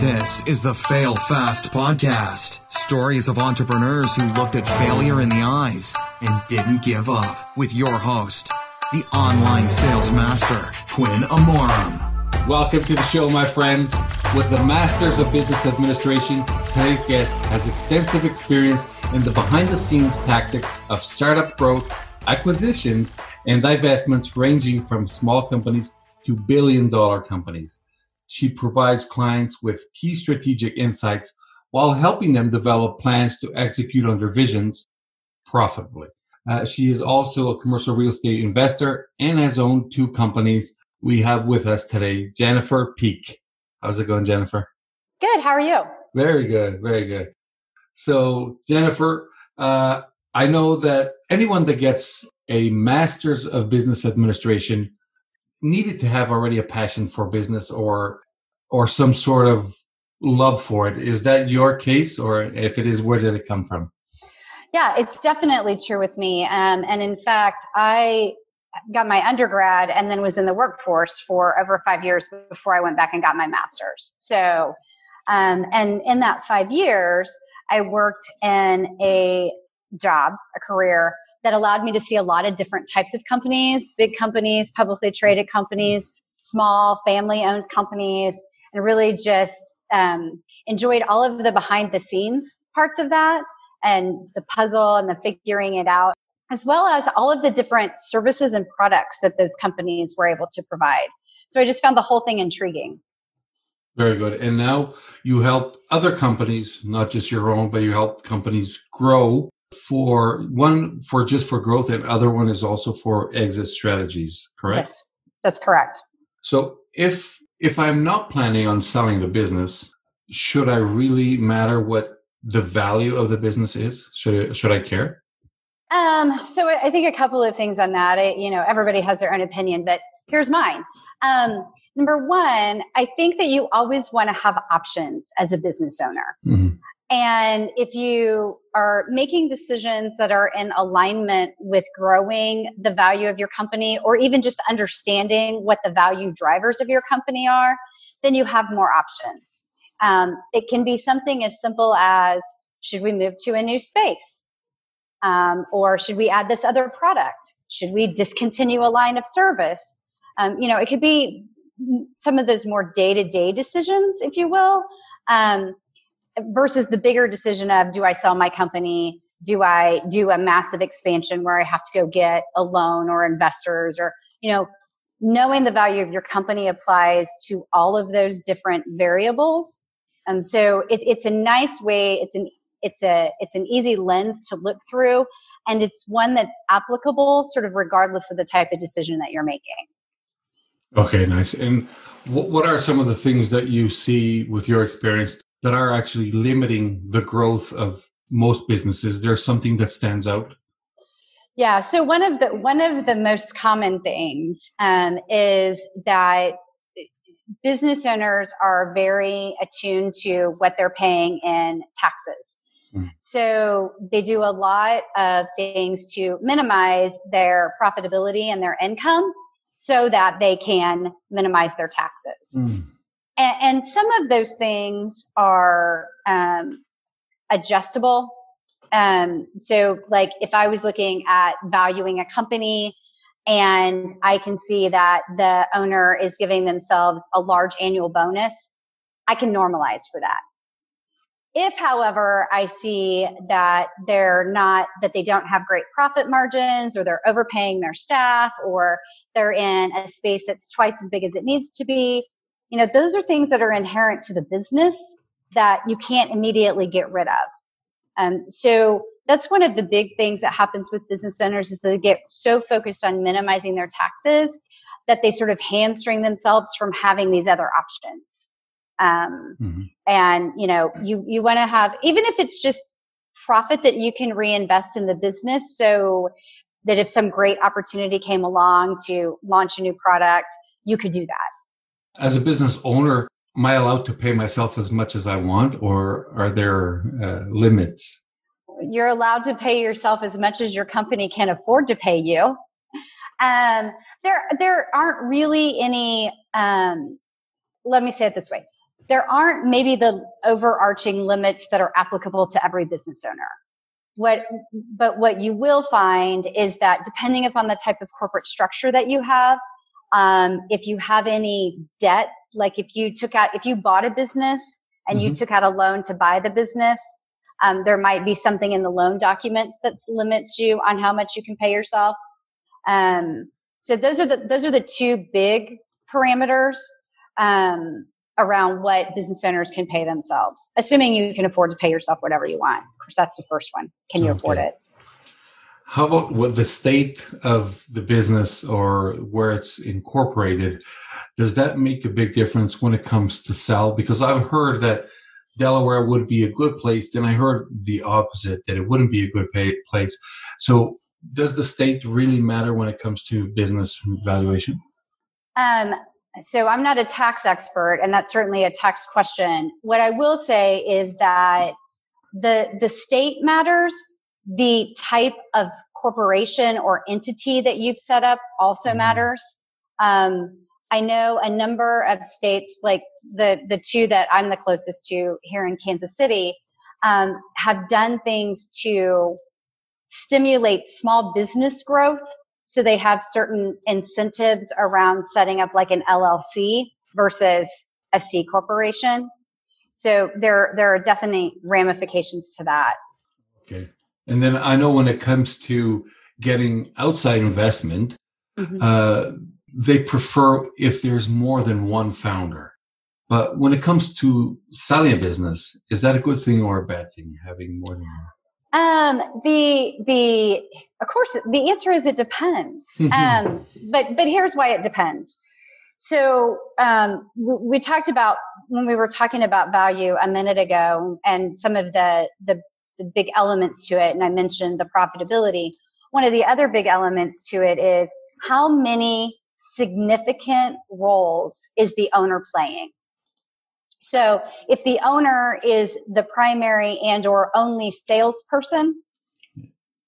This is the Fail Fast podcast. Stories of entrepreneurs who looked at failure in the eyes and didn't give up. With your host, the online sales master, Quinn Amorum. Welcome to the show, my friends. With the Masters of Business Administration, today's guest has extensive experience in the behind the scenes tactics of startup growth, acquisitions, and divestments ranging from small companies to billion dollar companies. She provides clients with key strategic insights while helping them develop plans to execute on their visions profitably. Uh, she is also a commercial real estate investor and has owned two companies. We have with us today Jennifer Peek. How's it going, Jennifer? Good. How are you? Very good. Very good. So, Jennifer, uh, I know that anyone that gets a master's of business administration needed to have already a passion for business or or some sort of love for it. Is that your case, or if it is, where did it come from? Yeah, it's definitely true with me. Um, and in fact, I got my undergrad and then was in the workforce for over five years before I went back and got my master's. So, um, and in that five years, I worked in a job, a career that allowed me to see a lot of different types of companies big companies, publicly traded companies, small family owned companies, and really just um, enjoyed all of the behind the scenes parts of that and the puzzle and the figuring it out, as well as all of the different services and products that those companies were able to provide. So I just found the whole thing intriguing. Very good. And now you help other companies, not just your own, but you help companies grow for one for just for growth and other one is also for exit strategies correct yes that's correct so if if i'm not planning on selling the business should i really matter what the value of the business is? Should I, should i care? Um so i think a couple of things on that. I, you know everybody has their own opinion but here's mine. Um number one i think that you always want to have options as a business owner. Mm-hmm. And if you are making decisions that are in alignment with growing the value of your company or even just understanding what the value drivers of your company are, then you have more options. Um, it can be something as simple as should we move to a new space? Um, or should we add this other product? Should we discontinue a line of service? Um, you know, it could be some of those more day to day decisions, if you will. Um, versus the bigger decision of do I sell my company? Do I do a massive expansion where I have to go get a loan or investors or, you know, knowing the value of your company applies to all of those different variables. Um, so it, it's a nice way. It's an it's a it's an easy lens to look through, and it's one that's applicable sort of regardless of the type of decision that you're making. Okay, nice. And what are some of the things that you see with your experience that are actually limiting the growth of most businesses? There's something that stands out. Yeah. So one of the one of the most common things um, is that business owners are very attuned to what they're paying in taxes. Mm. So they do a lot of things to minimize their profitability and their income so that they can minimize their taxes. Mm. And, and some of those things are um, adjustable. Um, so, like if I was looking at valuing a company and I can see that the owner is giving themselves a large annual bonus, I can normalize for that. If, however, I see that they're not, that they don't have great profit margins or they're overpaying their staff or they're in a space that's twice as big as it needs to be, you know, those are things that are inherent to the business that you can't immediately get rid of. Um, so that's one of the big things that happens with business owners is they get so focused on minimizing their taxes that they sort of hamstring themselves from having these other options. Um, mm-hmm. And you know, you you want to have even if it's just profit that you can reinvest in the business, so that if some great opportunity came along to launch a new product, you could do that as a business owner, am I allowed to pay myself as much as I want, or are there uh, limits? You're allowed to pay yourself as much as your company can afford to pay you. Um, there, there aren't really any. Um, let me say it this way: there aren't maybe the overarching limits that are applicable to every business owner. What, but what you will find is that depending upon the type of corporate structure that you have, um, if you have any debt, like if you took out, if you bought a business and mm-hmm. you took out a loan to buy the business, um, there might be something in the loan documents that limits you on how much you can pay yourself. Um, so those are the those are the two big parameters um, around what business owners can pay themselves, assuming you can afford to pay yourself whatever you want. Of course, that's the first one. Can you okay. afford it? How about what the state of the business or where it's incorporated? Does that make a big difference when it comes to sell? Because I've heard that Delaware would be a good place, then I heard the opposite that it wouldn't be a good place. So, does the state really matter when it comes to business valuation? Um, so I'm not a tax expert, and that's certainly a tax question. What I will say is that the the state matters. The type of corporation or entity that you've set up also mm-hmm. matters. Um, I know a number of states, like the the two that I'm the closest to here in Kansas City, um, have done things to stimulate small business growth so they have certain incentives around setting up like an LLC versus a C corporation. So there there are definite ramifications to that. Okay. And then I know when it comes to getting outside investment, mm-hmm. uh, they prefer if there's more than one founder. But when it comes to selling a business, is that a good thing or a bad thing having more than one? Um, the the of course the answer is it depends. um, but but here's why it depends. So um, we talked about when we were talking about value a minute ago, and some of the the the big elements to it, and I mentioned the profitability. One of the other big elements to it is how many significant roles is the owner playing? So if the owner is the primary and or only salesperson,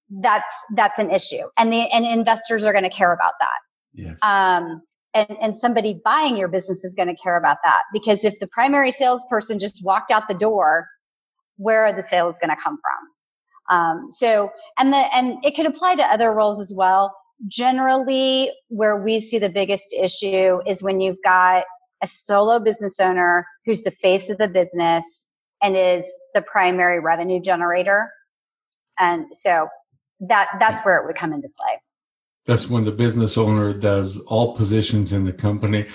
that's that's an issue, and the and investors are going to care about that. Yes. Um, and and somebody buying your business is going to care about that because if the primary salesperson just walked out the door, where are the sales going to come from? Um, so and the and it could apply to other roles as well. Generally, where we see the biggest issue is when you've got a solo business owner who's the face of the business and is the primary revenue generator. And so that that's where it would come into play. That's when the business owner does all positions in the company.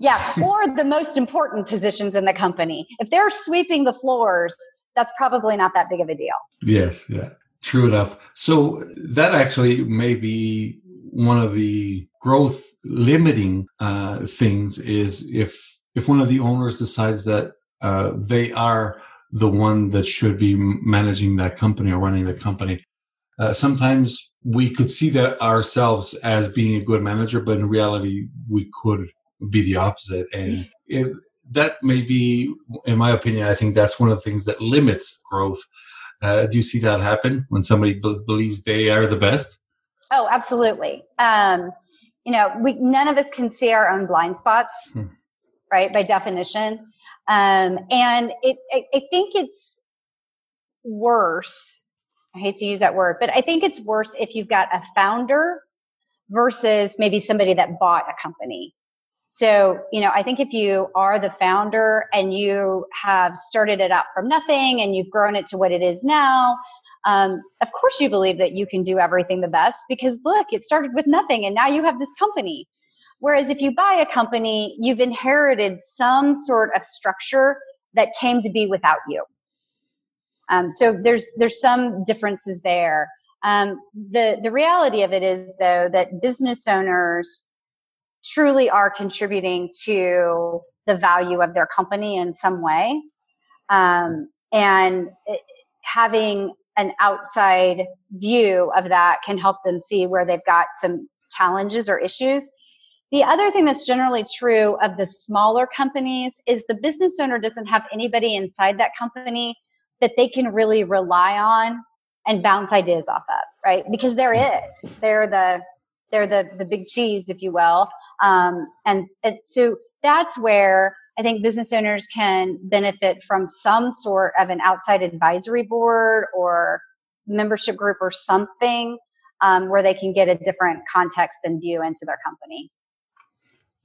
Yeah, or the most important positions in the company. If they're sweeping the floors, that's probably not that big of a deal. Yes, yeah. True enough. So that actually may be one of the growth limiting uh, things is if if one of the owners decides that uh, they are the one that should be managing that company or running the company. Uh, sometimes we could see that ourselves as being a good manager, but in reality, we could be the opposite. And it, that may be, in my opinion, I think that's one of the things that limits growth. Uh, do you see that happen when somebody b- believes they are the best? Oh, absolutely. Um, you know, we none of us can see our own blind spots, hmm. right? By definition, um, and it, I, I think it's worse. I hate to use that word, but I think it's worse if you've got a founder versus maybe somebody that bought a company. So, you know, I think if you are the founder and you have started it up from nothing and you've grown it to what it is now, um, of course you believe that you can do everything the best because look, it started with nothing and now you have this company. Whereas if you buy a company, you've inherited some sort of structure that came to be without you. Um, so there's there's some differences there. Um, the the reality of it is though that business owners truly are contributing to the value of their company in some way, um, and it, having an outside view of that can help them see where they've got some challenges or issues. The other thing that's generally true of the smaller companies is the business owner doesn't have anybody inside that company that they can really rely on and bounce ideas off of, right? Because they're it. They're the they're the the big cheese, if you will. Um, and, and so that's where I think business owners can benefit from some sort of an outside advisory board or membership group or something um, where they can get a different context and view into their company.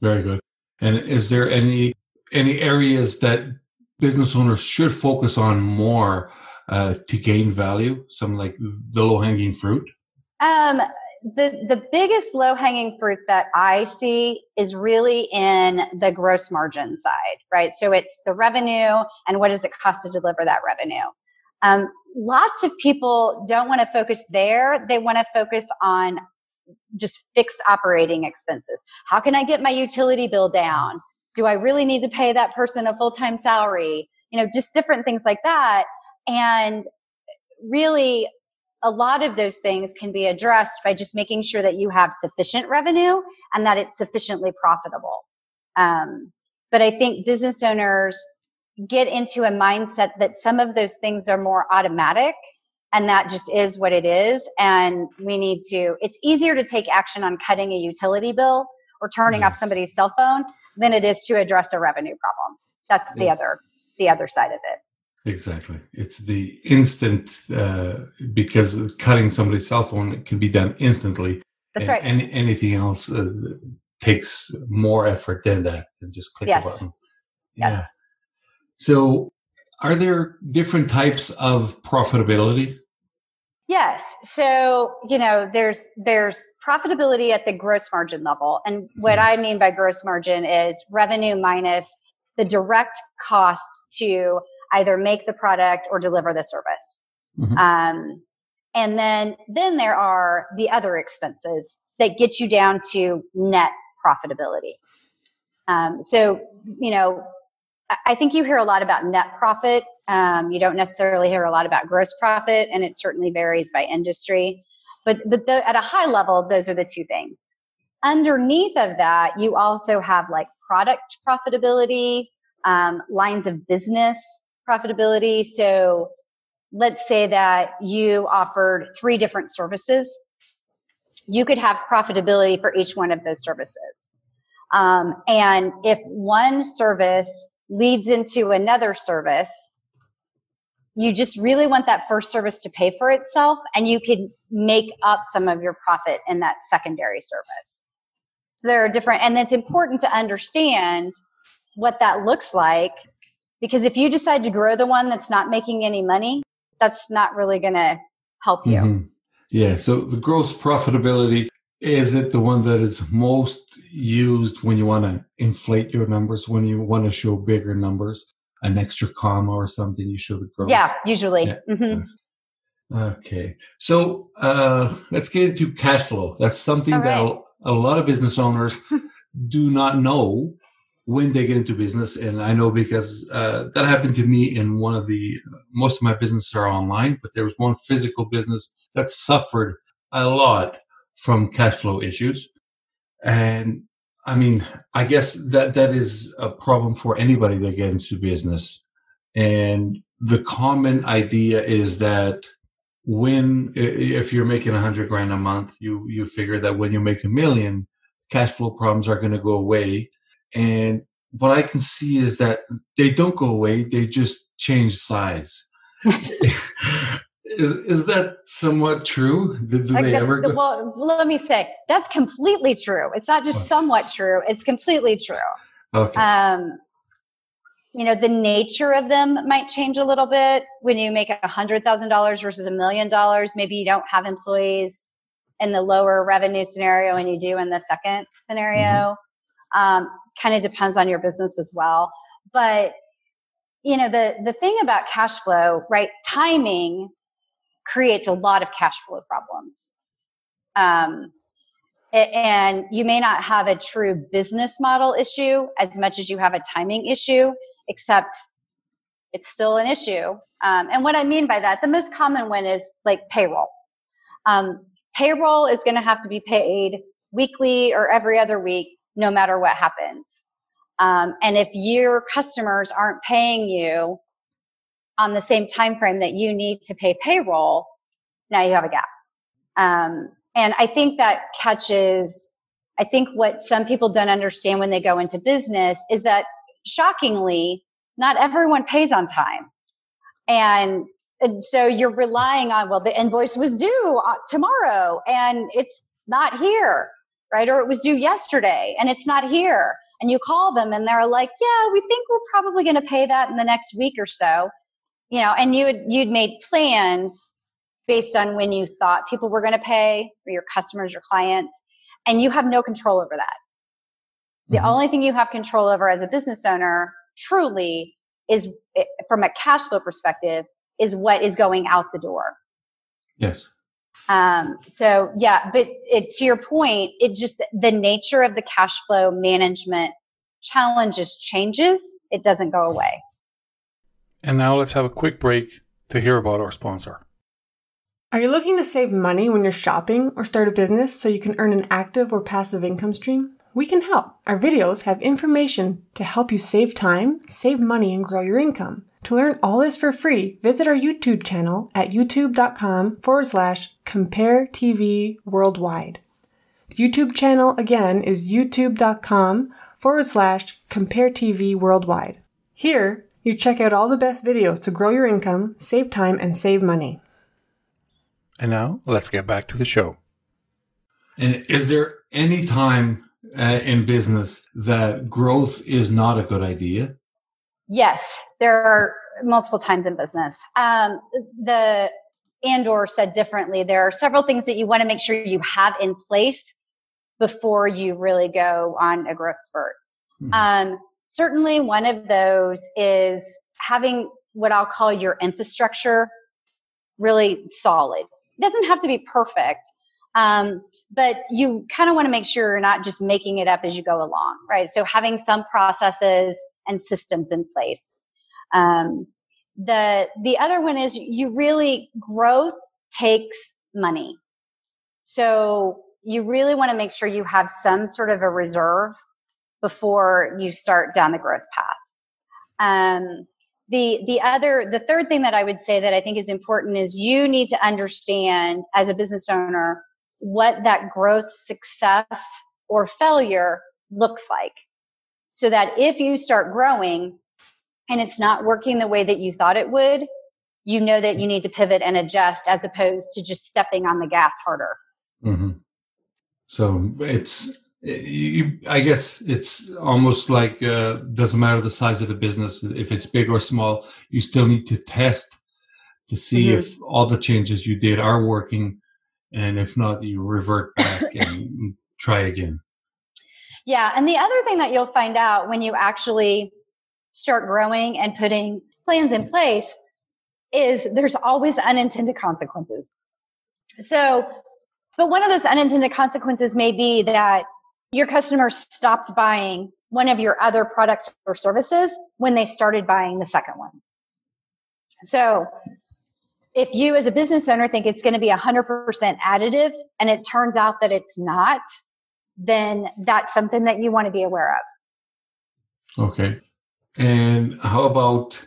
Very good. And is there any any areas that business owners should focus on more uh, to gain value? Some like the low hanging fruit. Um, the the biggest low hanging fruit that I see is really in the gross margin side, right? So it's the revenue and what does it cost to deliver that revenue. Um, lots of people don't want to focus there. They want to focus on just fixed operating expenses. How can I get my utility bill down? Do I really need to pay that person a full time salary? You know, just different things like that. And really, a lot of those things can be addressed by just making sure that you have sufficient revenue and that it's sufficiently profitable. Um, but I think business owners get into a mindset that some of those things are more automatic and that just is what it is. And we need to, it's easier to take action on cutting a utility bill or turning yes. off somebody's cell phone than it is to address a revenue problem. That's the other, the other side of it. Exactly. It's the instant uh, because cutting somebody's cell phone can be done instantly. That's right. And anything else uh, takes more effort than that than just click yes. a button. Yeah. Yes. So, are there different types of profitability? Yes. So, you know, there's there's profitability at the gross margin level. And what yes. I mean by gross margin is revenue minus the direct cost to either make the product or deliver the service. Mm-hmm. Um, and then, then there are the other expenses that get you down to net profitability. Um, so, you know, I think you hear a lot about net profit. Um, you don't necessarily hear a lot about gross profit, and it certainly varies by industry. But but the, at a high level, those are the two things. Underneath of that, you also have like product profitability, um, lines of business profitability. So let's say that you offered three different services. You could have profitability for each one of those services. Um, and if one service leads into another service, you just really want that first service to pay for itself and you could make up some of your profit in that secondary service. So there are different, and it's important to understand what that looks like because if you decide to grow the one that's not making any money, that's not really going to help you. Mm-hmm. Yeah. So the gross profitability is it the one that is most used when you want to inflate your numbers, when you want to show bigger numbers, an extra comma or something, you show the gross? Yeah, usually. Yeah. Mm-hmm. Okay. So uh, let's get into cash flow. That's something right. that a lot of business owners do not know when they get into business. And I know because uh, that happened to me in one of the, most of my businesses are online, but there was one physical business that suffered a lot from cash flow issues. And I mean, I guess that that is a problem for anybody that gets into business. And the common idea is that when if you're making a hundred grand a month, you you figure that when you make a million, cash flow problems are going to go away and what I can see is that they don't go away; they just change size. is is that somewhat true? Did, do like they ever? Go? Well, let me say that's completely true. It's not just somewhat true; it's completely true. Okay. Um, you know, the nature of them might change a little bit when you make a hundred thousand dollars versus a million dollars. Maybe you don't have employees in the lower revenue scenario, and you do in the second scenario. Um, kind of depends on your business as well. But you know, the the thing about cash flow, right? Timing creates a lot of cash flow problems. Um, and you may not have a true business model issue as much as you have a timing issue, except it's still an issue. Um, and what I mean by that, the most common one is like payroll. Um, payroll is going to have to be paid weekly or every other week no matter what happens. Um, and if your customers aren't paying you on the same time frame that you need to pay payroll, now you have a gap. Um, and I think that catches. I think what some people don't understand when they go into business is that shockingly, not everyone pays on time. And, and so you're relying on, well, the invoice was due uh, tomorrow and it's not here, right? Or it was due yesterday and it's not here. And you call them and they're like, yeah, we think we're probably going to pay that in the next week or so. You know, and you would, you'd made plans based on when you thought people were going to pay or your customers your clients, and you have no control over that. The mm-hmm. only thing you have control over as a business owner truly is eh, from a cash flow perspective is what is going out the door. Yes. Um, so yeah, but it, to your point, it just the nature of the cash flow management challenges changes. It doesn't go away. And now let's have a quick break to hear about our sponsor. Are you looking to save money when you're shopping or start a business so you can earn an active or passive income stream? We can help. Our videos have information to help you save time, save money, and grow your income. To learn all this for free, visit our YouTube channel at youtube.com forward slash compare TV worldwide. The YouTube channel again is youtube.com forward slash compare TV worldwide. Here, you check out all the best videos to grow your income, save time, and save money. And now let's get back to the show. And is there any time uh, in business that growth is not a good idea? Yes, there are multiple times in business. Um, the Andor said differently. There are several things that you want to make sure you have in place before you really go on a growth spurt. Mm-hmm. Um, certainly, one of those is having what I'll call your infrastructure really solid doesn't have to be perfect. Um, but you kind of want to make sure you're not just making it up as you go along, right? So having some processes and systems in place. Um, the the other one is you really growth takes money. So you really want to make sure you have some sort of a reserve before you start down the growth path. Um, the the other the third thing that i would say that i think is important is you need to understand as a business owner what that growth success or failure looks like so that if you start growing and it's not working the way that you thought it would you know that you need to pivot and adjust as opposed to just stepping on the gas harder mm-hmm. so it's you, I guess it's almost like uh, doesn't matter the size of the business if it's big or small. You still need to test to see mm-hmm. if all the changes you did are working, and if not, you revert back and try again. Yeah, and the other thing that you'll find out when you actually start growing and putting plans in place is there's always unintended consequences. So, but one of those unintended consequences may be that your customers stopped buying one of your other products or services when they started buying the second one. So if you as a business owner think it's going to be 100% additive and it turns out that it's not, then that's something that you want to be aware of. Okay. And how about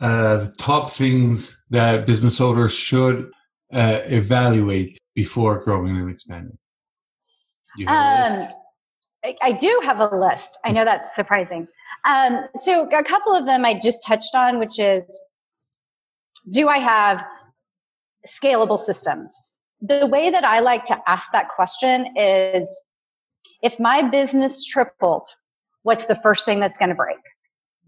uh, the top things that business owners should uh, evaluate before growing and expanding? Um, I do have a list. I know that's surprising. Um, so a couple of them I just touched on, which is, do I have scalable systems? The way that I like to ask that question is, if my business tripled, what's the first thing that's going to break?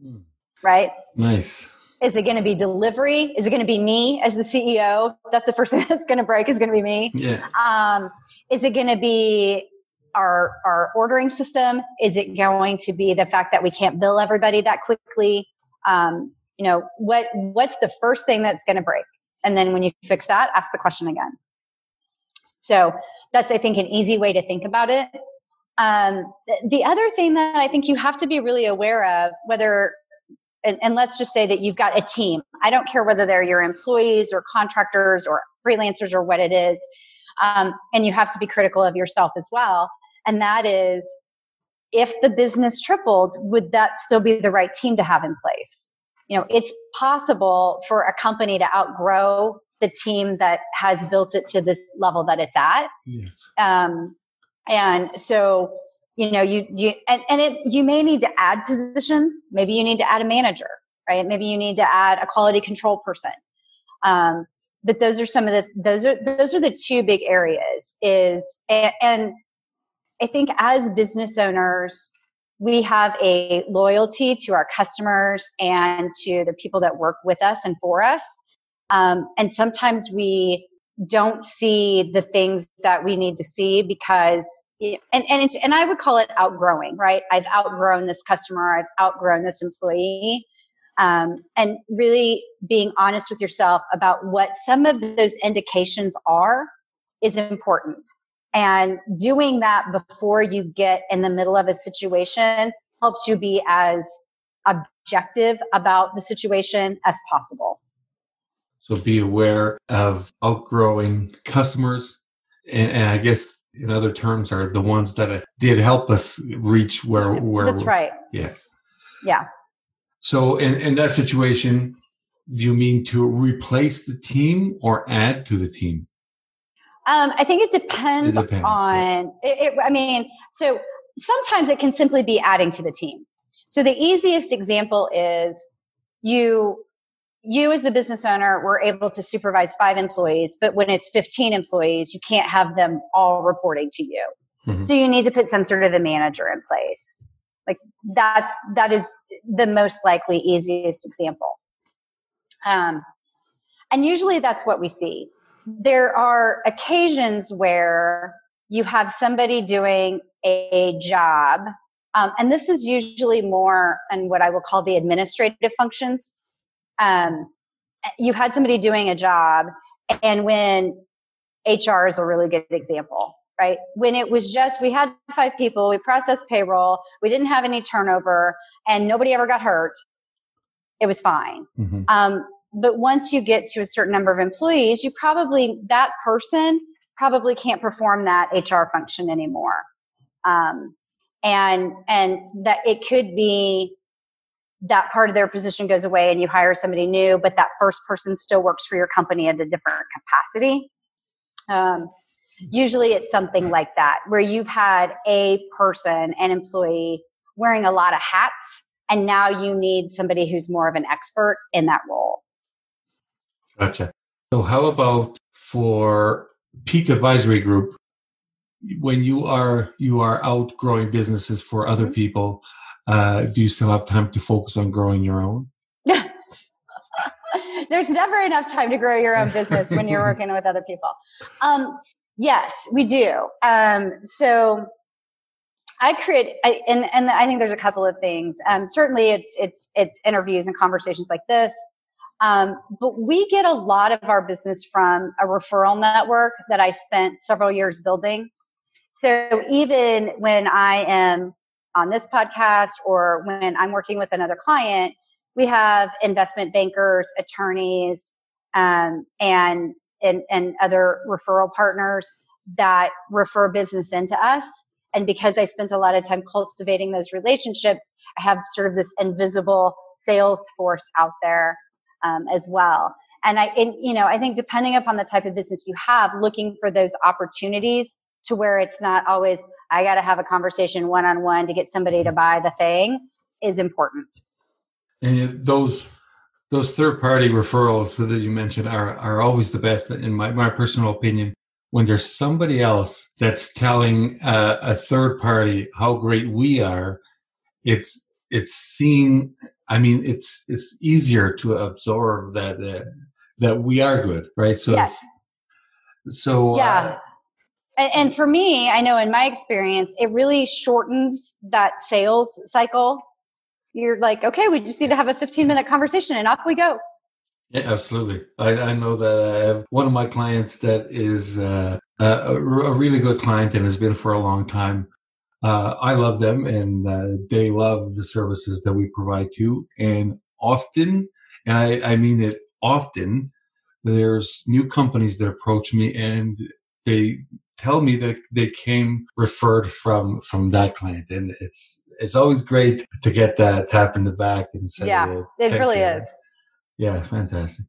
Mm. Right? Nice. Is it going to be delivery? Is it going to be me as the CEO? That's the first thing that's going to break is going to be me. Yeah. Um, is it going to be our our ordering system? Is it going to be the fact that we can't bill everybody that quickly? Um, you know, what what's the first thing that's going to break? And then when you fix that, ask the question again. So that's I think an easy way to think about it. Um, the other thing that I think you have to be really aware of, whether and, and, let's just say that you've got a team. I don't care whether they're your employees or contractors or freelancers or what it is. Um, and you have to be critical of yourself as well. And that is if the business tripled, would that still be the right team to have in place? You know, it's possible for a company to outgrow the team that has built it to the level that it's at. Yes. Um, and so you know, you, you, and, and it, you may need to add positions. Maybe you need to add a manager, right? Maybe you need to add a quality control person. Um, but those are some of the, those are, those are the two big areas is, and, and I think as business owners, we have a loyalty to our customers and to the people that work with us and for us. Um, and sometimes we don't see the things that we need to see because and and and I would call it outgrowing, right? I've outgrown this customer, I've outgrown this employee, um, and really being honest with yourself about what some of those indications are is important. And doing that before you get in the middle of a situation helps you be as objective about the situation as possible. So be aware of outgrowing customers. And, and I guess in other terms are the ones that did help us reach where where that's right. Yeah yeah. So in, in that situation do you mean to replace the team or add to the team? Um, i think it depends, it depends on yeah. it, it, i mean so sometimes it can simply be adding to the team. So the easiest example is you you as the business owner were able to supervise five employees, but when it's 15 employees, you can't have them all reporting to you. Mm-hmm. So you need to put some sort of a manager in place. Like that's, that is the most likely easiest example. Um, and usually that's what we see. There are occasions where you have somebody doing a job, um, and this is usually more in what I will call the administrative functions um, you had somebody doing a job and when HR is a really good example, right? When it was just, we had five people, we processed payroll, we didn't have any turnover, and nobody ever got hurt, it was fine. Mm-hmm. Um, but once you get to a certain number of employees, you probably, that person probably can't perform that HR function anymore. Um, and, and that it could be that part of their position goes away and you hire somebody new, but that first person still works for your company at a different capacity. Um, usually it's something like that where you've had a person, an employee wearing a lot of hats, and now you need somebody who's more of an expert in that role. Gotcha. So, how about for Peek Advisory Group? When you are you are outgrowing businesses for other mm-hmm. people, uh, do you still have time to focus on growing your own? There's never enough time to grow your own business when you're working with other people. Um, yes, we do. Um, so I create, I, and and I think there's a couple of things. Um, certainly, it's it's it's interviews and conversations like this. Um, but we get a lot of our business from a referral network that I spent several years building. So even when I am on this podcast or when I'm working with another client, we have investment bankers, attorneys, um, and, and, and other referral partners that refer business into us. And because I spent a lot of time cultivating those relationships, I have sort of this invisible sales force out there um, as well. And I, and, you know, I think depending upon the type of business you have, looking for those opportunities to where it's not always I got to have a conversation one on one to get somebody to buy the thing is important. And those those third party referrals that you mentioned are are always the best in my my personal opinion. When there's somebody else that's telling uh, a third party how great we are, it's it's seen. I mean, it's it's easier to absorb that that, that we are good, right? So, yes. so yeah. Uh, and, and for me, I know in my experience, it really shortens that sales cycle. You're like, okay, we just need to have a 15 minute conversation and off we go. Yeah, absolutely. I, I know that I have one of my clients that is uh, a, a, really good client and has been for a long time. Uh, I love them and uh, they love the services that we provide too. And often, and I, I mean it often, there's new companies that approach me and they tell me that they came referred from from that client and it's it's always great to get that tap in the back and say yeah it really is yeah fantastic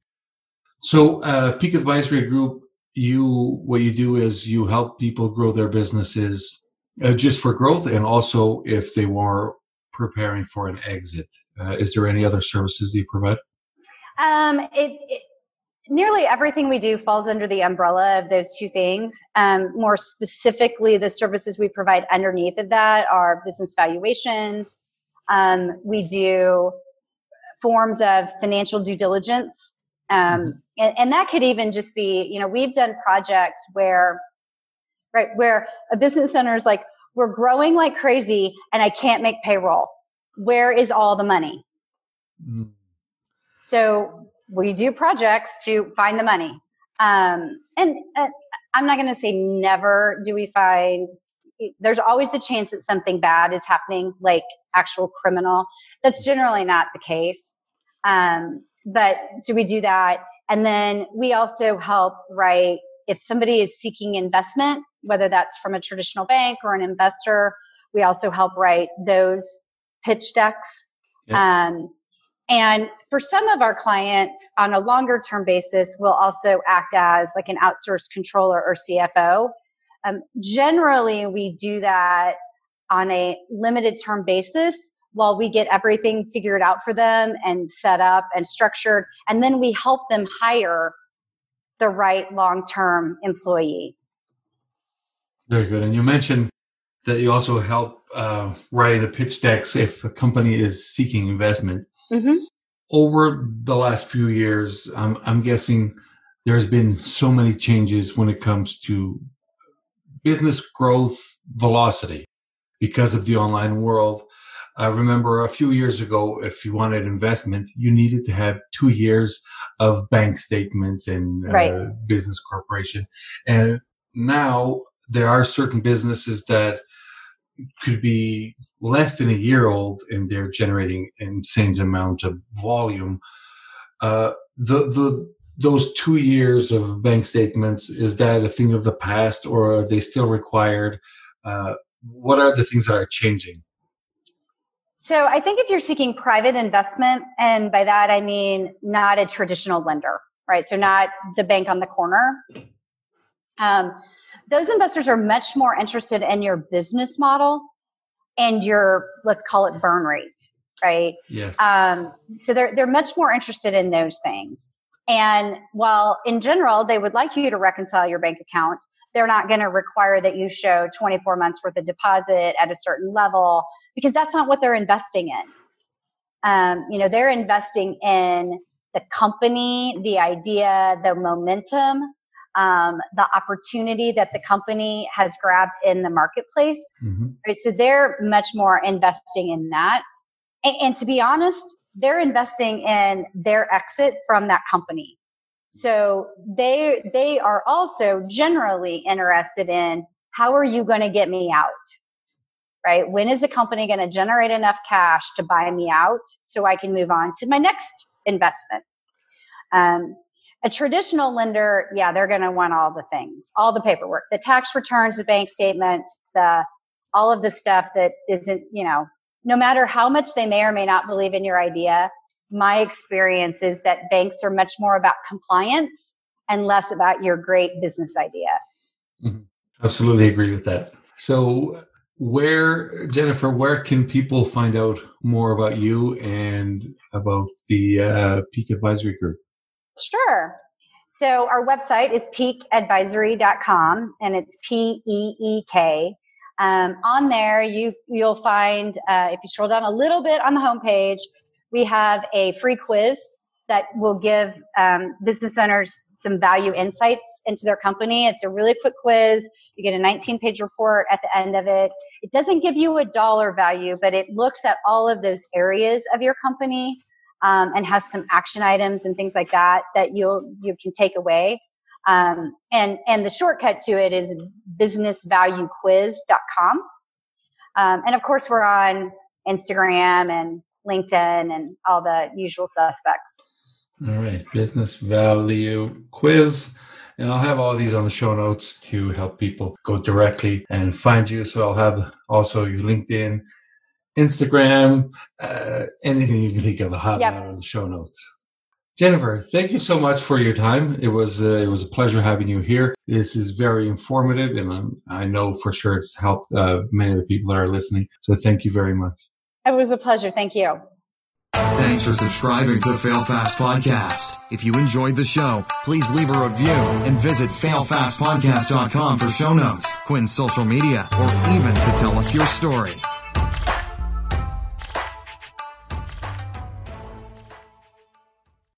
so uh, Peek Advisory Group you what you do is you help people grow their businesses uh, just for growth and also if they were preparing for an exit. Uh, is there any other services you provide? Um, it, it, nearly everything we do falls under the umbrella of those two things. Um, more specifically, the services we provide underneath of that are business valuations. Um, we do forms of financial due diligence. Um, mm-hmm. and, and that could even just be, you know, we've done projects where, right, where a business owner is like, we're growing like crazy and I can't make payroll. Where is all the money? Mm. So we do projects to find the money. Um, and uh, I'm not going to say never do we find, there's always the chance that something bad is happening, like actual criminal. That's generally not the case. Um, but so we do that. And then we also help write if somebody is seeking investment, whether that's from a traditional bank or an investor, we also help write those pitch decks. Um, and for some of our clients on a longer term basis, we'll also act as like an outsourced controller or CFO. Um, generally, we do that on a limited term basis while we get everything figured out for them and set up and structured. And then we help them hire the right long term employee. Very good. And you mentioned that you also help uh, write the pitch decks if a company is seeking investment. Mm-hmm. Over the last few years, I'm, I'm guessing there's been so many changes when it comes to business growth velocity because of the online world. I remember a few years ago, if you wanted investment, you needed to have two years of bank statements and uh, business corporation. And now there are certain businesses that could be less than a year old and they're generating insane amount of volume. Uh, the the those two years of bank statements is that a thing of the past or are they still required? Uh, what are the things that are changing? So I think if you're seeking private investment, and by that I mean not a traditional lender, right? So not the bank on the corner. Um, those investors are much more interested in your business model and your let's call it burn rate, right? Yes. Um, so they're they're much more interested in those things. And while in general they would like you to reconcile your bank account, they're not going to require that you show 24 months worth of deposit at a certain level because that's not what they're investing in. Um, you know, they're investing in the company, the idea, the momentum, um, the opportunity that the company has grabbed in the marketplace. Mm-hmm. Right? So they're much more investing in that. And, and to be honest, they're investing in their exit from that company. So they they are also generally interested in how are you going to get me out? Right? When is the company going to generate enough cash to buy me out so I can move on to my next investment? Um, a traditional lender, yeah, they're going to want all the things, all the paperwork, the tax returns, the bank statements, the all of the stuff that isn't, you know, no matter how much they may or may not believe in your idea, my experience is that banks are much more about compliance and less about your great business idea. Mm-hmm. Absolutely agree with that. So, where, Jennifer, where can people find out more about you and about the uh, Peek Advisory Group? Sure. So, our website is peekadvisory.com and it's P E E K. Um, on there, you you'll find uh, if you scroll down a little bit on the homepage, we have a free quiz that will give um, business owners some value insights into their company. It's a really quick quiz. You get a 19 page report at the end of it. It doesn't give you a dollar value, but it looks at all of those areas of your company um, and has some action items and things like that that you'll you can take away. Um, and, and the shortcut to it is businessvaluequiz.com. Um, and of course, we're on Instagram and LinkedIn and all the usual suspects. All right, business value quiz. And I'll have all these on the show notes to help people go directly and find you. So I'll have also your LinkedIn, Instagram, uh, anything you can think of. I'll have yep. out of the show notes. Jennifer, thank you so much for your time. It was uh, it was a pleasure having you here. This is very informative, and um, I know for sure it's helped uh, many of the people that are listening. So thank you very much. It was a pleasure. Thank you. Thanks for subscribing to Fail Fast Podcast. If you enjoyed the show, please leave a review and visit failfastpodcast.com for show notes, Quinn's social media, or even to tell us your story.